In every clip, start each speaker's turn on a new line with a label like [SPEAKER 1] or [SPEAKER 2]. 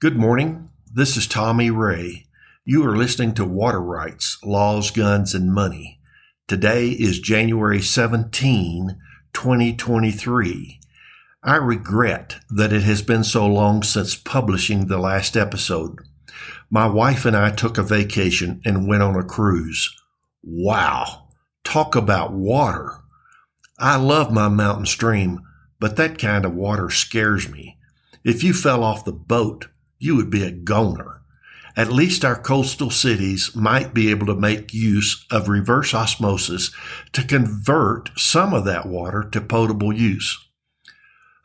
[SPEAKER 1] Good morning. This is Tommy Ray. You are listening to Water Rights, Laws, Guns, and Money. Today is January 17, 2023. I regret that it has been so long since publishing the last episode. My wife and I took a vacation and went on a cruise. Wow. Talk about water. I love my mountain stream, but that kind of water scares me. If you fell off the boat, you would be a goner. At least our coastal cities might be able to make use of reverse osmosis to convert some of that water to potable use.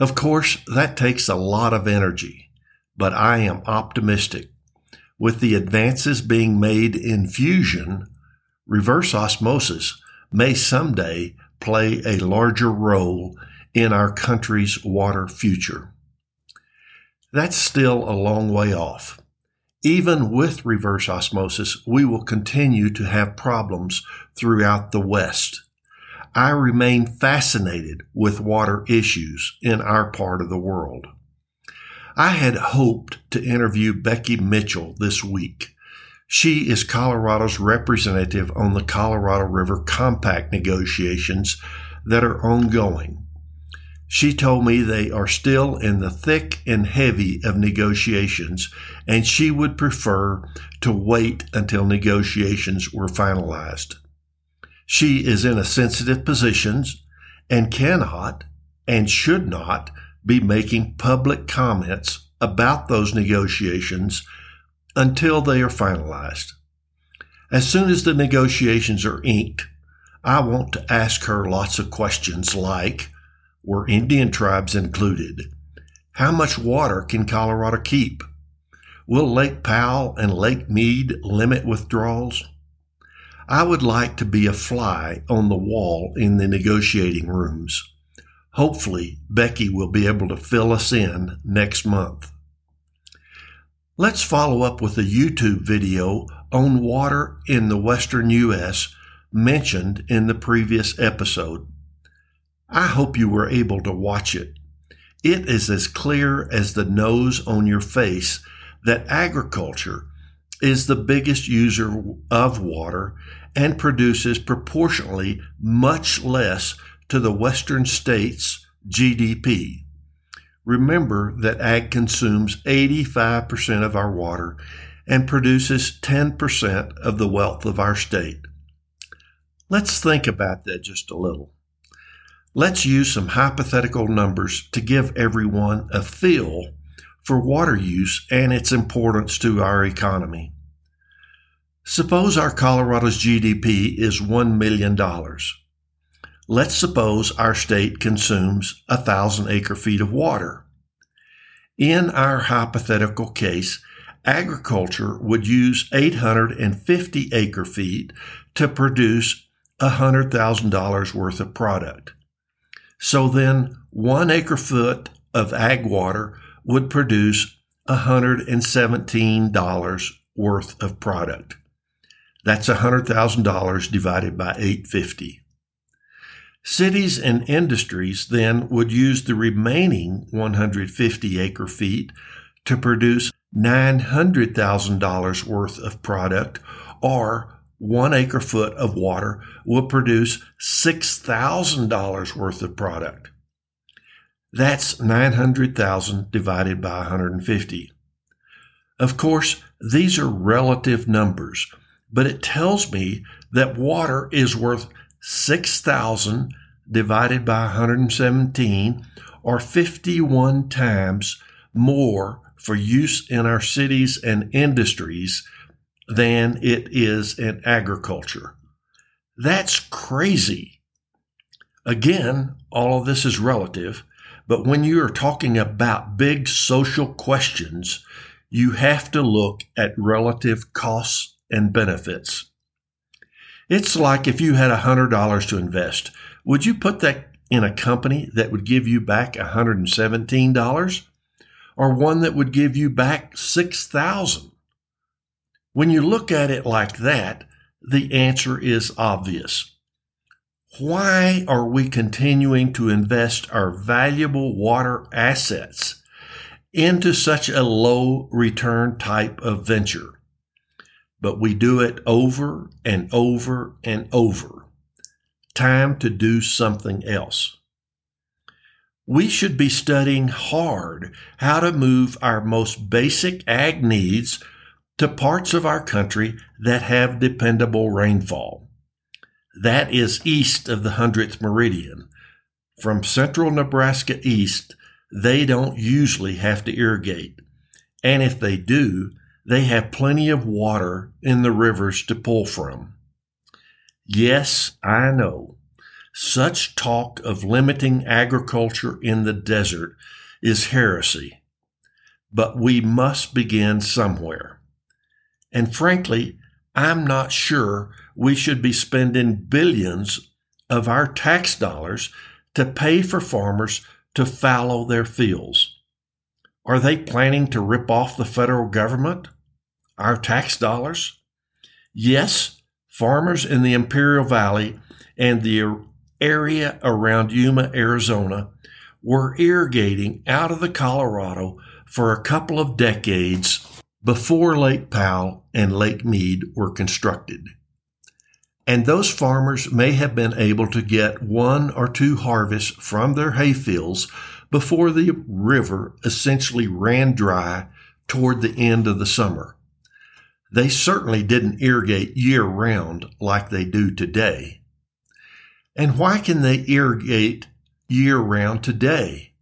[SPEAKER 1] Of course, that takes a lot of energy, but I am optimistic. With the advances being made in fusion, reverse osmosis may someday play a larger role in our country's water future. That's still a long way off. Even with reverse osmosis, we will continue to have problems throughout the West. I remain fascinated with water issues in our part of the world. I had hoped to interview Becky Mitchell this week. She is Colorado's representative on the Colorado River Compact negotiations that are ongoing. She told me they are still in the thick and heavy of negotiations, and she would prefer to wait until negotiations were finalized. She is in a sensitive position and cannot and should not be making public comments about those negotiations until they are finalized. As soon as the negotiations are inked, I want to ask her lots of questions like, were Indian tribes included? How much water can Colorado keep? Will Lake Powell and Lake Mead limit withdrawals? I would like to be a fly on the wall in the negotiating rooms. Hopefully, Becky will be able to fill us in next month. Let's follow up with a YouTube video on water in the western U.S. mentioned in the previous episode. I hope you were able to watch it. It is as clear as the nose on your face that agriculture is the biggest user of water and produces proportionally much less to the western states' GDP. Remember that ag consumes 85% of our water and produces 10% of the wealth of our state. Let's think about that just a little. Let's use some hypothetical numbers to give everyone a feel for water use and its importance to our economy. Suppose our Colorado's GDP is $1 million. Let's suppose our state consumes a thousand acre feet of water. In our hypothetical case, agriculture would use 850 acre feet to produce $100,000 worth of product. So then one acre foot of ag water would produce $117 worth of product. That's $100,000 divided by 850. Cities and industries then would use the remaining 150 acre feet to produce $900,000 worth of product or one acre foot of water will produce $6,000 worth of product. That's 900,000 divided by 150. Of course, these are relative numbers, but it tells me that water is worth 6,000 divided by 117 or 51 times more for use in our cities and industries than it is in agriculture. That's crazy. Again, all of this is relative, but when you are talking about big social questions, you have to look at relative costs and benefits. It's like if you had $100 to invest, would you put that in a company that would give you back $117 or one that would give you back 6000 when you look at it like that, the answer is obvious. Why are we continuing to invest our valuable water assets into such a low return type of venture. But we do it over and over and over. Time to do something else. We should be studying hard how to move our most basic ag needs to parts of our country that have dependable rainfall. That is east of the 100th meridian. From central Nebraska east, they don't usually have to irrigate. And if they do, they have plenty of water in the rivers to pull from. Yes, I know. Such talk of limiting agriculture in the desert is heresy. But we must begin somewhere. And frankly, I'm not sure we should be spending billions of our tax dollars to pay for farmers to fallow their fields. Are they planning to rip off the federal government? Our tax dollars? Yes, farmers in the Imperial Valley and the area around Yuma, Arizona were irrigating out of the Colorado for a couple of decades before Lake Powell and Lake Mead were constructed. And those farmers may have been able to get one or two harvests from their hayfields before the river essentially ran dry toward the end of the summer. They certainly didn't irrigate year round like they do today. And why can they irrigate year round today?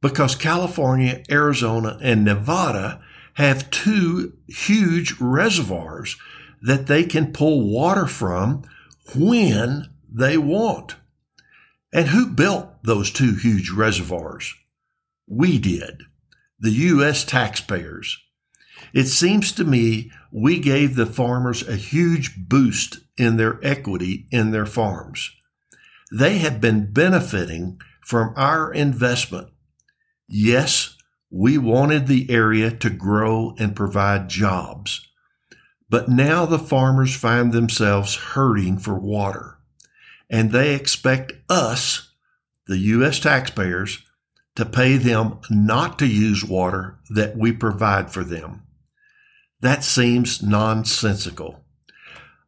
[SPEAKER 1] Because California, Arizona, and Nevada have two huge reservoirs that they can pull water from when they want. And who built those two huge reservoirs? We did, the U.S. taxpayers. It seems to me we gave the farmers a huge boost in their equity in their farms. They have been benefiting from our investment. Yes, we wanted the area to grow and provide jobs. But now the farmers find themselves hurting for water, and they expect us, the U.S. taxpayers, to pay them not to use water that we provide for them. That seems nonsensical.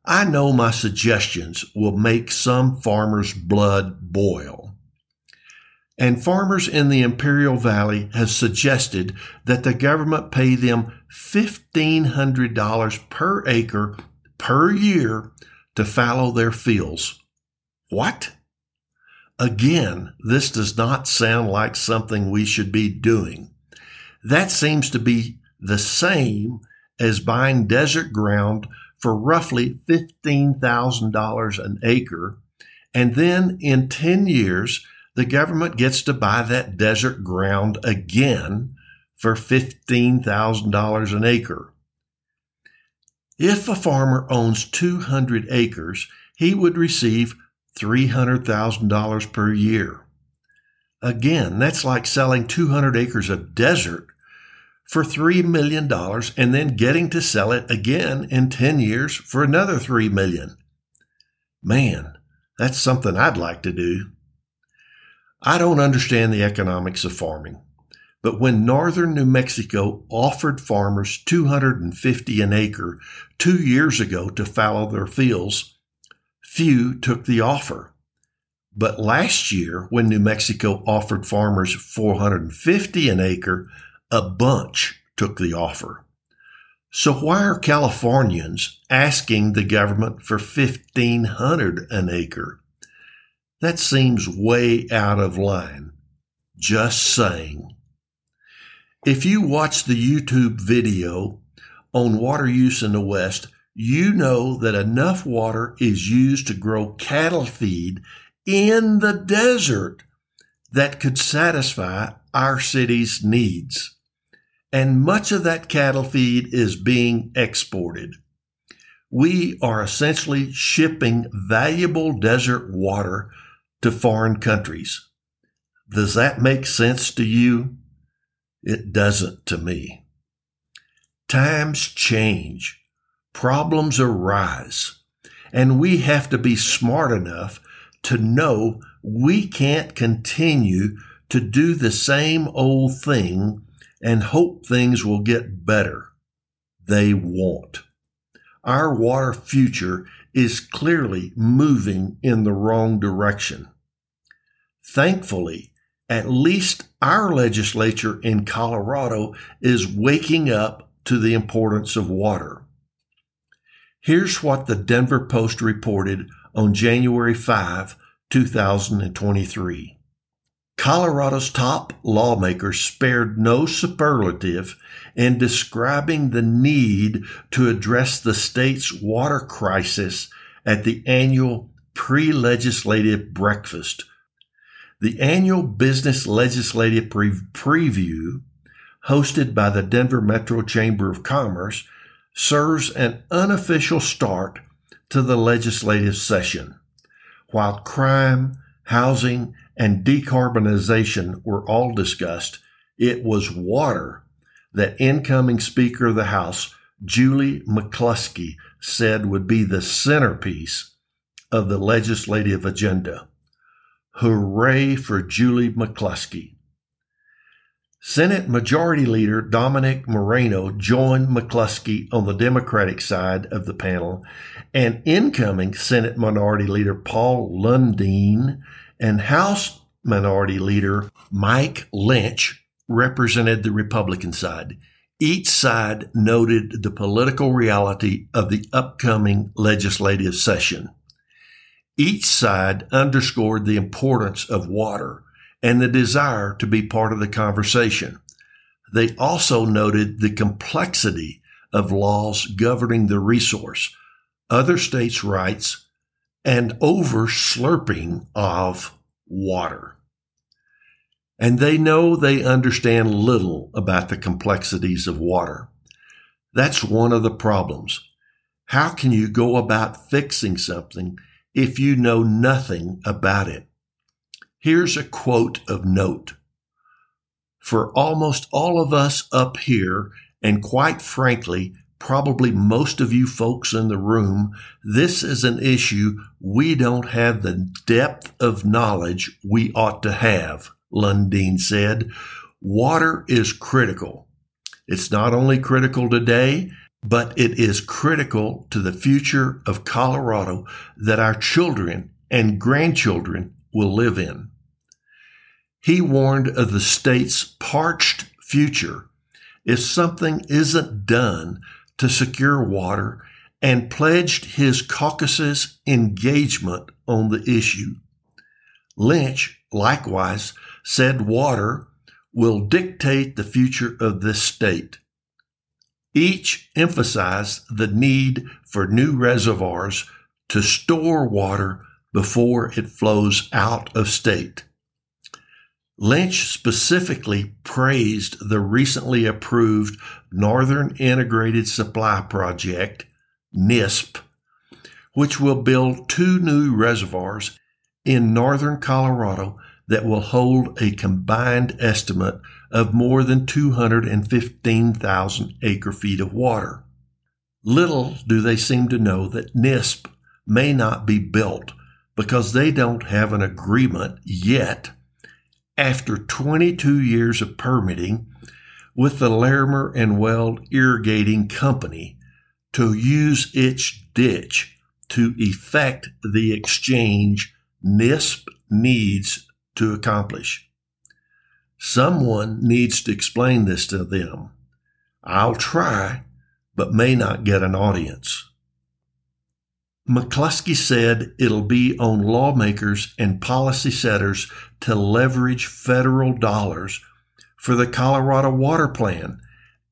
[SPEAKER 1] I know my suggestions will make some farmers' blood boil. And farmers in the Imperial Valley have suggested that the government pay them $1,500 per acre per year to fallow their fields. What? Again, this does not sound like something we should be doing. That seems to be the same as buying desert ground for roughly $15,000 an acre. And then in 10 years, the government gets to buy that desert ground again for $15,000 an acre. If a farmer owns 200 acres, he would receive $300,000 per year. Again, that's like selling 200 acres of desert for $3 million and then getting to sell it again in 10 years for another 3 million. Man, that's something I'd like to do. I don't understand the economics of farming. But when northern New Mexico offered farmers 250 an acre 2 years ago to fallow their fields, few took the offer. But last year when New Mexico offered farmers 450 an acre, a bunch took the offer. So why are Californians asking the government for 1500 an acre? That seems way out of line. Just saying. If you watch the YouTube video on water use in the West, you know that enough water is used to grow cattle feed in the desert that could satisfy our city's needs. And much of that cattle feed is being exported. We are essentially shipping valuable desert water to foreign countries. Does that make sense to you? It doesn't to me. Times change, problems arise, and we have to be smart enough to know we can't continue to do the same old thing and hope things will get better. They won't. Our water future is clearly moving in the wrong direction. Thankfully, at least our legislature in Colorado is waking up to the importance of water. Here's what the Denver Post reported on January 5, 2023. Colorado's top lawmakers spared no superlative in describing the need to address the state's water crisis at the annual pre-legislative breakfast. The annual business legislative pre- preview hosted by the Denver Metro Chamber of Commerce serves an unofficial start to the legislative session. While crime, housing, and decarbonization were all discussed, it was water that incoming Speaker of the House, Julie McCluskey, said would be the centerpiece of the legislative agenda. Hooray for Julie McCluskey. Senate Majority Leader Dominic Moreno joined McCluskey on the Democratic side of the panel, and incoming Senate Minority Leader Paul Lundeen and House Minority Leader Mike Lynch represented the Republican side. Each side noted the political reality of the upcoming legislative session. Each side underscored the importance of water and the desire to be part of the conversation. They also noted the complexity of laws governing the resource, other states' rights, and over slurping of water. And they know they understand little about the complexities of water. That's one of the problems. How can you go about fixing something if you know nothing about it? Here's a quote of note. For almost all of us up here, and quite frankly, probably most of you folks in the room, this is an issue we don't have the depth of knowledge we ought to have, Lundeen said. Water is critical. It's not only critical today, but it is critical to the future of Colorado that our children and grandchildren will live in. He warned of the state's parched future if something isn't done to secure water and pledged his caucus's engagement on the issue. Lynch, likewise, said water will dictate the future of this state. Each emphasized the need for new reservoirs to store water before it flows out of state. Lynch specifically praised the recently approved Northern Integrated Supply Project, NISP, which will build two new reservoirs in northern Colorado that will hold a combined estimate of more than 215,000 acre feet of water. Little do they seem to know that NISP may not be built because they don't have an agreement yet after 22 years of permitting with the Larimer and Weld Irrigating Company to use its ditch to effect the exchange NISP needs to accomplish. Someone needs to explain this to them. I'll try, but may not get an audience. McCluskey said it'll be on lawmakers and policy setters to leverage federal dollars for the Colorado Water Plan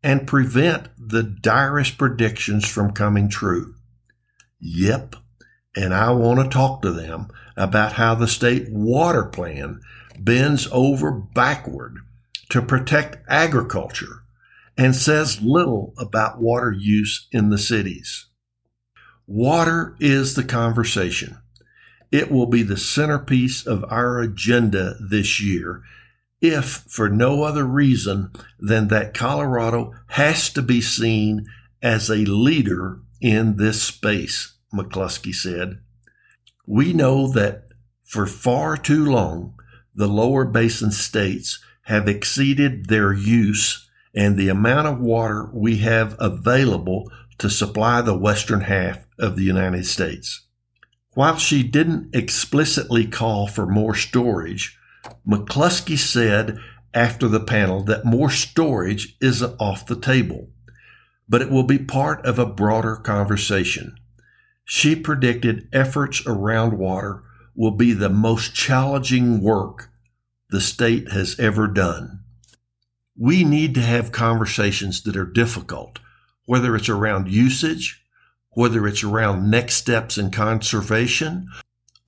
[SPEAKER 1] and prevent the direst predictions from coming true. Yep, and I want to talk to them about how the state water plan bends over backward to protect agriculture and says little about water use in the cities. Water is the conversation. It will be the centerpiece of our agenda this year, if for no other reason than that Colorado has to be seen as a leader in this space, McCluskey said. We know that for far too long, the lower basin states have exceeded their use and the amount of water we have available to supply the western half of the United States. While she didn't explicitly call for more storage, McCluskey said after the panel that more storage isn't off the table, but it will be part of a broader conversation. She predicted efforts around water will be the most challenging work the state has ever done. We need to have conversations that are difficult, whether it's around usage, whether it's around next steps in conservation,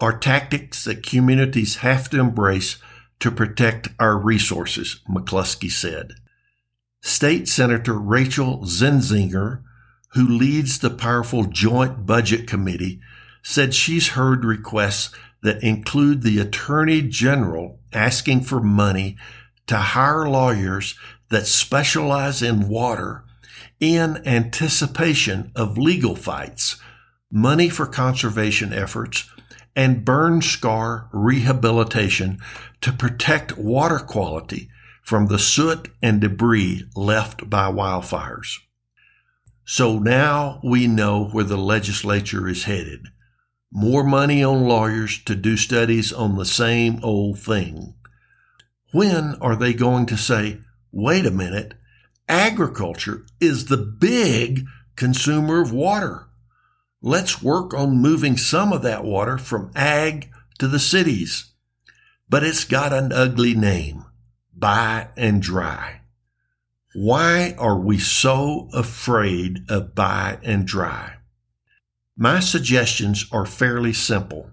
[SPEAKER 1] or tactics that communities have to embrace to protect our resources, McCluskey said. State Senator Rachel Zenzinger, who leads the powerful Joint Budget Committee, said she's heard requests that include the Attorney General asking for money to hire lawyers that specialize in water in anticipation of legal fights, money for conservation efforts, and burn scar rehabilitation to protect water quality from the soot and debris left by wildfires. So now we know where the legislature is headed. More money on lawyers to do studies on the same old thing. When are they going to say, wait a minute, agriculture is the big consumer of water? Let's work on moving some of that water from ag to the cities but it's got an ugly name buy and dry. Why are we so afraid of buy and dry? My suggestions are fairly simple.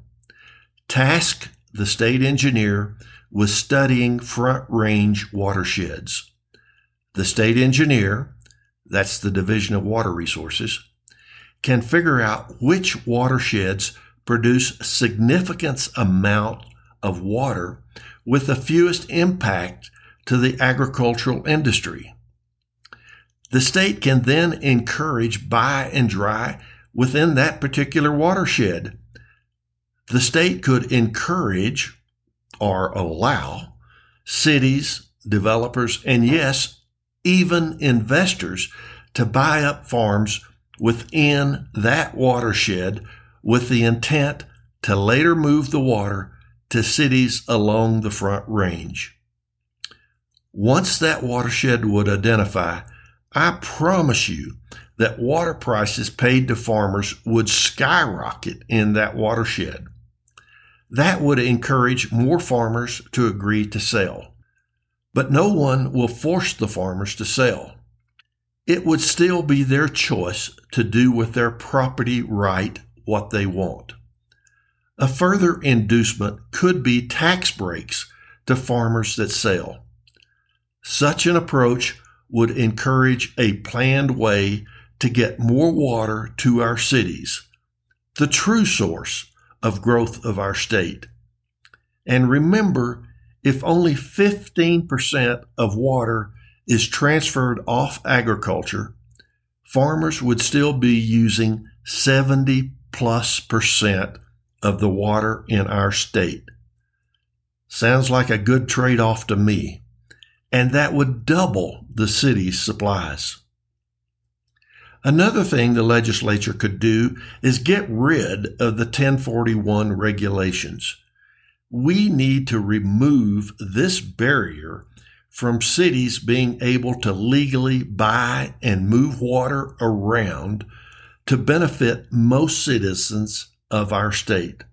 [SPEAKER 1] Task the state engineer with studying front range watersheds. The state engineer, that's the Division of Water Resources, can figure out which watersheds produce significant amount of water with the fewest impact to the agricultural industry. The state can then encourage buy and dry within that particular watershed. The state could encourage or allow cities, developers, and yes, even investors to buy up farms within that watershed with the intent to later move the water to cities along the Front Range. Once that watershed would identify, I promise you that water prices paid to farmers would skyrocket in that watershed. That would encourage more farmers to agree to sell. But no one will force the farmers to sell. It would still be their choice to do with their property right what they want. A further inducement could be tax breaks to farmers that sell. Such an approach would encourage a planned way to get more water to our cities, the true source of growth of our state. And remember, if only 15% of water is transferred off agriculture, farmers would still be using 70 plus percent of the water in our state. Sounds like a good trade off to me, and that would double the city's supplies. Another thing the legislature could do is get rid of the 1041 regulations. We need to remove this barrier from cities being able to legally buy and move water around to benefit most citizens of our state.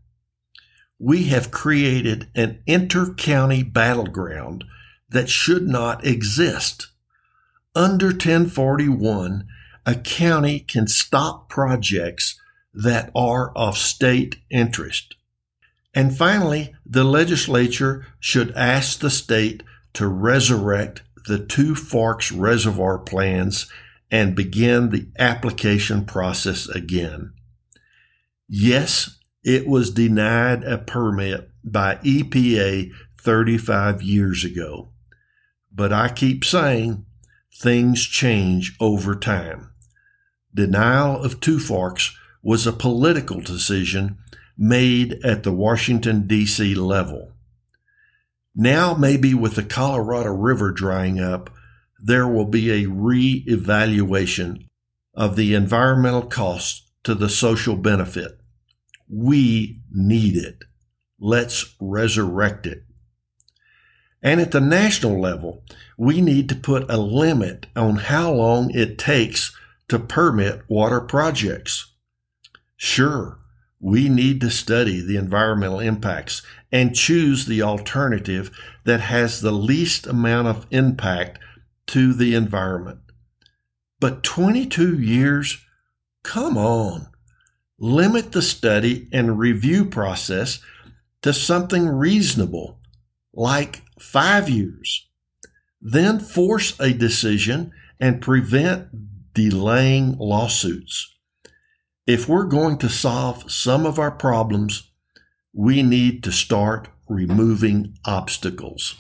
[SPEAKER 1] We have created an inter-county battleground that should not exist. Under 1041, a county can stop projects that are of state interest. And finally, the legislature should ask the state to resurrect the Two Forks Reservoir plans and begin the application process again. Yes, it was denied a permit by EPA 35 years ago. But I keep saying things change over time. Denial of Two Forks was a political decision made at the Washington, D.C. level. Now, maybe with the Colorado River drying up, there will be a re-evaluation of the environmental cost to the social benefit. We need it. Let's resurrect it. And at the national level, we need to put a limit on how long it takes to permit water projects. Sure, we need to study the environmental impacts and choose the alternative that has the least amount of impact to the environment. But 22 years? Come on. Limit the study and review process to something reasonable, like five years. Then force a decision and prevent delaying lawsuits. If we're going to solve some of our problems, we need to start removing obstacles.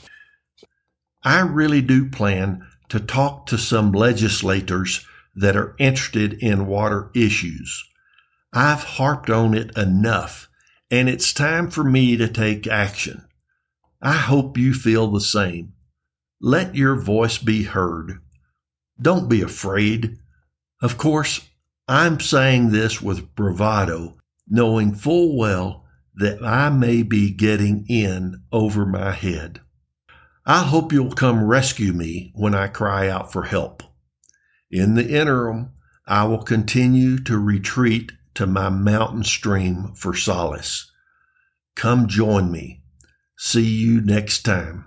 [SPEAKER 1] I really do plan to talk to some legislators that are interested in water issues. I've harped on it enough, and it's time for me to take action. I hope you feel the same. Let your voice be heard. Don't be afraid. Of course, I'm saying this with bravado, knowing full well that I may be getting in over my head. I hope you'll come rescue me when I cry out for help. In the interim, I will continue to retreat to my mountain stream for solace. Come join me. See you next time.